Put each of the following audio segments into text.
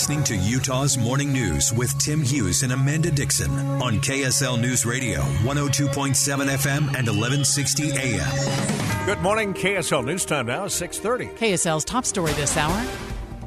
You're listening to Utah's Morning News with Tim Hughes and Amanda Dixon on KSL News Radio, 102.7 FM and 1160 AM. Good morning, KSL News Time now, 630. KSL's top story this hour.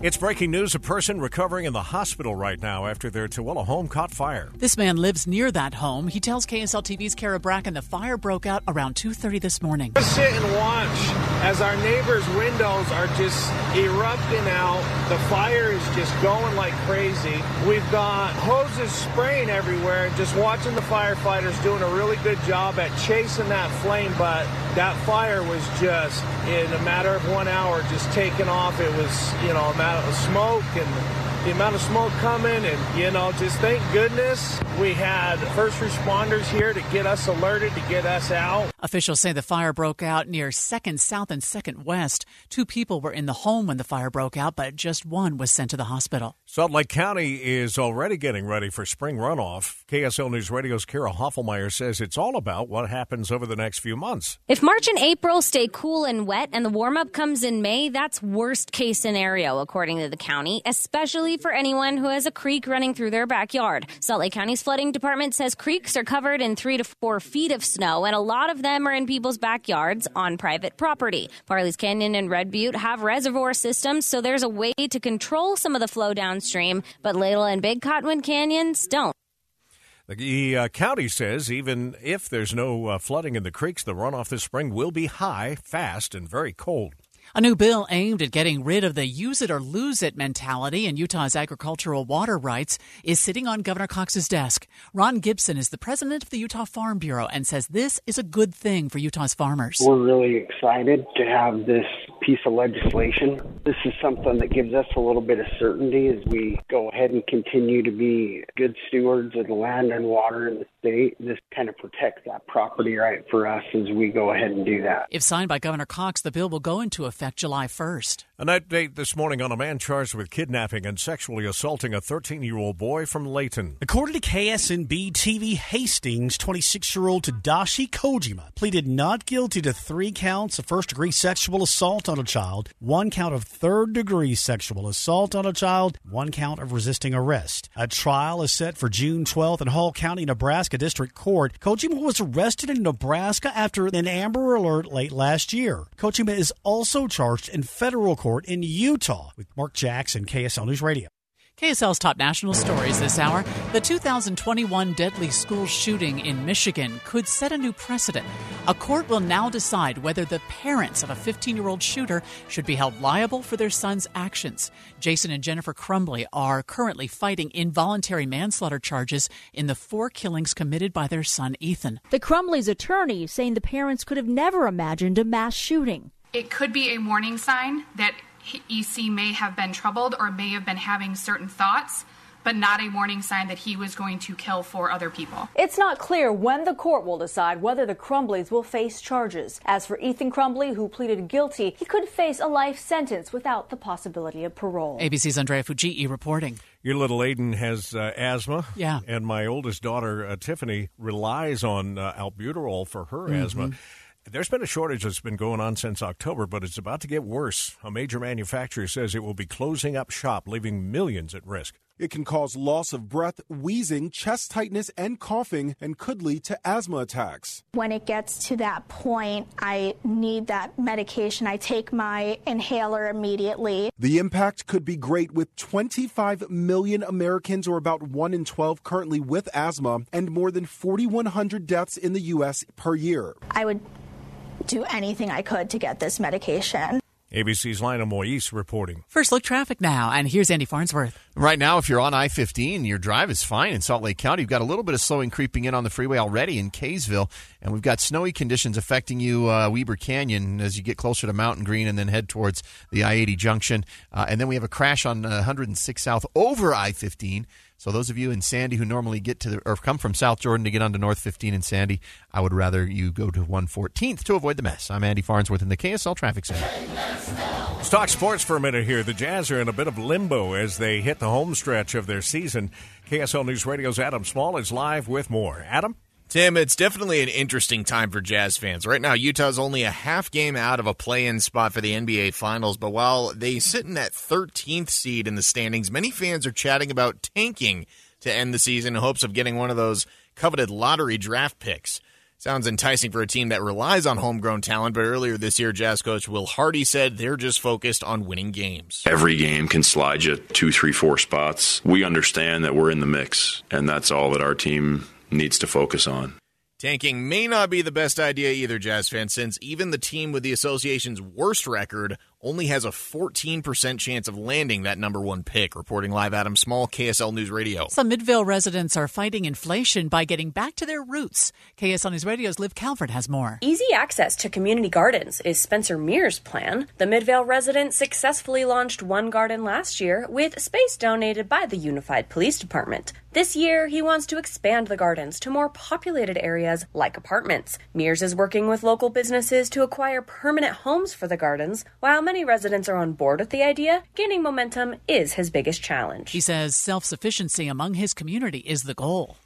It's breaking news. A person recovering in the hospital right now after their Tooele home caught fire. This man lives near that home. He tells KSL TV's Kara Bracken the fire broke out around 2.30 this morning. Just sit and watch as our neighbors' windows are just erupting out. The fire is just going like crazy. We've got hoses spraying everywhere. Just watching the firefighters doing a really good job at chasing that flame, but that fire was just in a matter of one hour just taking off. It was, you know, a matter of smoke and the amount of smoke coming and you know just thank goodness we had first responders here to get us alerted to get us out officials say the fire broke out near 2nd south and 2nd west. Two people were in the home when the fire broke out but just one was sent to the hospital. Salt lake county is already getting ready for spring runoff. Ksl news radio's kara hoffelmeyer says it's all about what happens over the next few months. If march and april stay cool and wet and the warm up comes in may that's worst case scenario according to the county especially for anyone who has a creek running through their backyard. Salt Lake County's flooding department says creeks are covered in three to four feet of snow, and a lot of them are in people's backyards on private property. Parley's Canyon and Red Butte have reservoir systems, so there's a way to control some of the flow downstream, but Little and Big Cottonwood Canyons don't. The uh, county says even if there's no uh, flooding in the creeks, the runoff this spring will be high, fast, and very cold. A new bill aimed at getting rid of the use it or lose it mentality in Utah's agricultural water rights is sitting on Governor Cox's desk. Ron Gibson is the president of the Utah Farm Bureau and says this is a good thing for Utah's farmers. We're really excited to have this piece of legislation. This is something that gives us a little bit of certainty as we go ahead and continue to be good stewards of the land and water in the state. This kind of protects that property right for us as we go ahead and do that. If signed by Governor Cox, the bill will go into effect July 1st. An update this morning on a man charged with kidnapping and sexually assaulting a 13 year old boy from Layton. According to KSNB TV Hastings, 26 year old Tadashi Kojima pleaded not guilty to three counts of first degree sexual assault on a child, one count of third degree sexual assault on a child, one count of resisting arrest. A trial is set for June 12th in Hall County, Nebraska District Court. Kojima was arrested in Nebraska after an Amber Alert late last year. Kojima is also charged in federal court Court in Utah. With Mark Jackson, KSL News Radio. KSL's top national stories this hour. The 2021 deadly school shooting in Michigan could set a new precedent. A court will now decide whether the parents of a 15 year old shooter should be held liable for their son's actions. Jason and Jennifer Crumbley are currently fighting involuntary manslaughter charges in the four killings committed by their son Ethan. The Crumbley's attorney saying the parents could have never imagined a mass shooting. It could be a warning sign that EC may have been troubled or may have been having certain thoughts, but not a warning sign that he was going to kill four other people. It's not clear when the court will decide whether the Crumbleys will face charges. As for Ethan Crumbley, who pleaded guilty, he could face a life sentence without the possibility of parole. ABC's Andrea Fujii reporting. Your little Aiden has uh, asthma. Yeah. And my oldest daughter, uh, Tiffany, relies on uh, albuterol for her mm-hmm. asthma. There's been a shortage that's been going on since October, but it's about to get worse. A major manufacturer says it will be closing up shop, leaving millions at risk. It can cause loss of breath, wheezing, chest tightness, and coughing, and could lead to asthma attacks. When it gets to that point, I need that medication. I take my inhaler immediately. The impact could be great with 25 million Americans, or about 1 in 12, currently with asthma, and more than 4,100 deaths in the U.S. per year. I would do anything I could to get this medication. ABC's Lionel Moise reporting. First look traffic now, and here's Andy Farnsworth. Right now, if you're on I 15, your drive is fine in Salt Lake County. You've got a little bit of slowing creeping in on the freeway already in Kaysville, and we've got snowy conditions affecting you, uh, Weber Canyon, as you get closer to Mountain Green and then head towards the I 80 junction. Uh, and then we have a crash on uh, 106 South over I 15. So those of you in Sandy who normally get to the, or come from South Jordan to get onto North 15 in Sandy, I would rather you go to 114th to avoid the mess. I'm Andy Farnsworth in the KSL Traffic Center. Let's talk sports for a minute here. The Jazz are in a bit of limbo as they hit the home stretch of their season. KSL News Radio's Adam Small is live with more. Adam? Tim, it's definitely an interesting time for Jazz fans. Right now, Utah's only a half game out of a play in spot for the NBA Finals, but while they sit in that 13th seed in the standings, many fans are chatting about tanking to end the season in hopes of getting one of those coveted lottery draft picks. Sounds enticing for a team that relies on homegrown talent, but earlier this year, Jazz coach Will Hardy said they're just focused on winning games. Every game can slide you two, three, four spots. We understand that we're in the mix, and that's all that our team needs to focus on. Tanking may not be the best idea either, Jazz fans, since even the team with the association's worst record only has a 14% chance of landing that number one pick. Reporting live, Adam Small, KSL News Radio. Some Midvale residents are fighting inflation by getting back to their roots. KSL News Radio's Liv Calvert has more. Easy access to community gardens is Spencer Mears' plan. The Midvale resident successfully launched one garden last year with space donated by the Unified Police Department. This year, he wants to expand the gardens to more populated areas like apartments. Mears is working with local businesses to acquire permanent homes for the gardens, while many residents are on board with the idea, gaining momentum is his biggest challenge. He says self sufficiency among his community is the goal.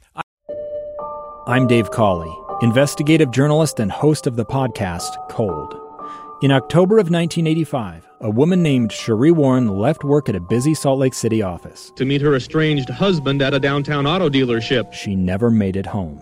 I'm Dave Cawley, investigative journalist and host of the podcast Cold. In October of 1985, a woman named Cherie Warren left work at a busy Salt Lake City office to meet her estranged husband at a downtown auto dealership. She never made it home.